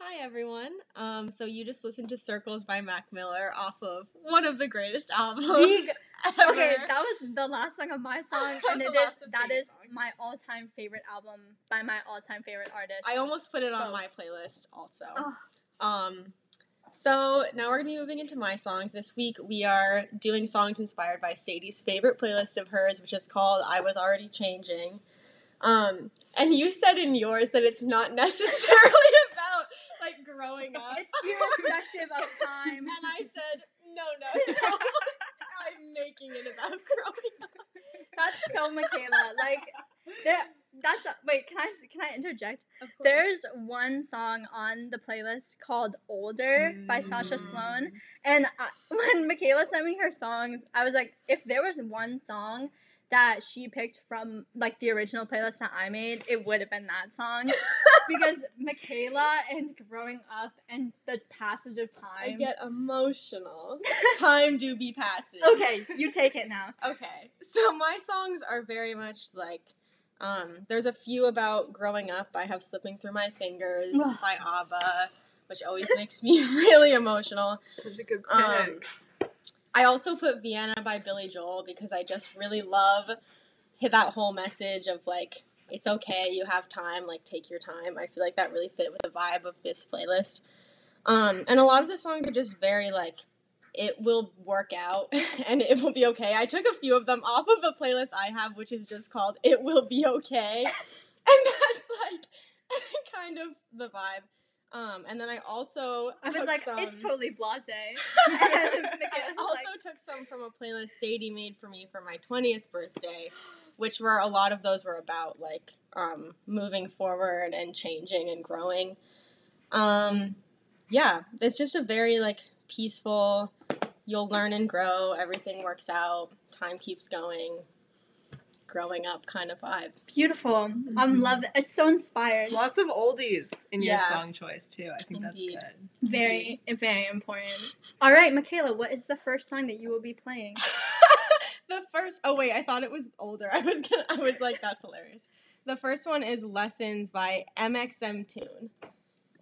Hi everyone. Um, so you just listened to Circles by Mac Miller off of one of the greatest albums. The-. Okay, that was the last song of my song, and it is that is songs. my all-time favorite album by my all-time favorite artist. I almost put it on Both. my playlist also. Oh. Um, so now we're gonna be moving into my songs. This week we are doing songs inspired by Sadie's favorite playlist of hers, which is called "I Was Already Changing." Um, and you said in yours that it's not necessarily growing up. It's irrespective of time. And I said, no, no, no. I'm making it about growing up. That's so Mikayla. Like, there. That's wait. Can I can I interject? Of course. There's one song on the playlist called "Older" by Sasha Mm. Sloan, and I, when Mikayla sent me her songs, I was like, if there was one song that she picked from like the original playlist that I made, it would have been that song because Mikayla and growing up and the passage of time. I get emotional. Time do be passing. okay, you take it now. Okay. So my songs are very much like um there's a few about growing up. I have Slipping Through My Fingers by ABBA, which always makes me really emotional. Such a good pick. Um, I also put Vienna by Billy Joel because I just really love that whole message of like it's okay, you have time, like take your time. I feel like that really fit with the vibe of this playlist. Um, and a lot of the songs are just very like it will work out and it will be okay. I took a few of them off of a playlist I have which is just called It Will Be Okay. And that's like kind of the vibe. Um, and then I also I was like, some- it's totally blasé. I also like- took some from a playlist Sadie made for me for my 20th birthday, which were a lot of those were about like um, moving forward and changing and growing. Um, yeah, it's just a very like peaceful, you'll learn and grow, everything works out, time keeps going, growing up kind of vibe. Beautiful. Um, love it. It's so inspired. Lots of oldies in your song choice too. I think Indeed. that's good. Very, very important. All right, Mikayla, what is the first song that you will be playing? the first oh wait i thought it was older i was gonna i was like that's hilarious the first one is lessons by mxmtoon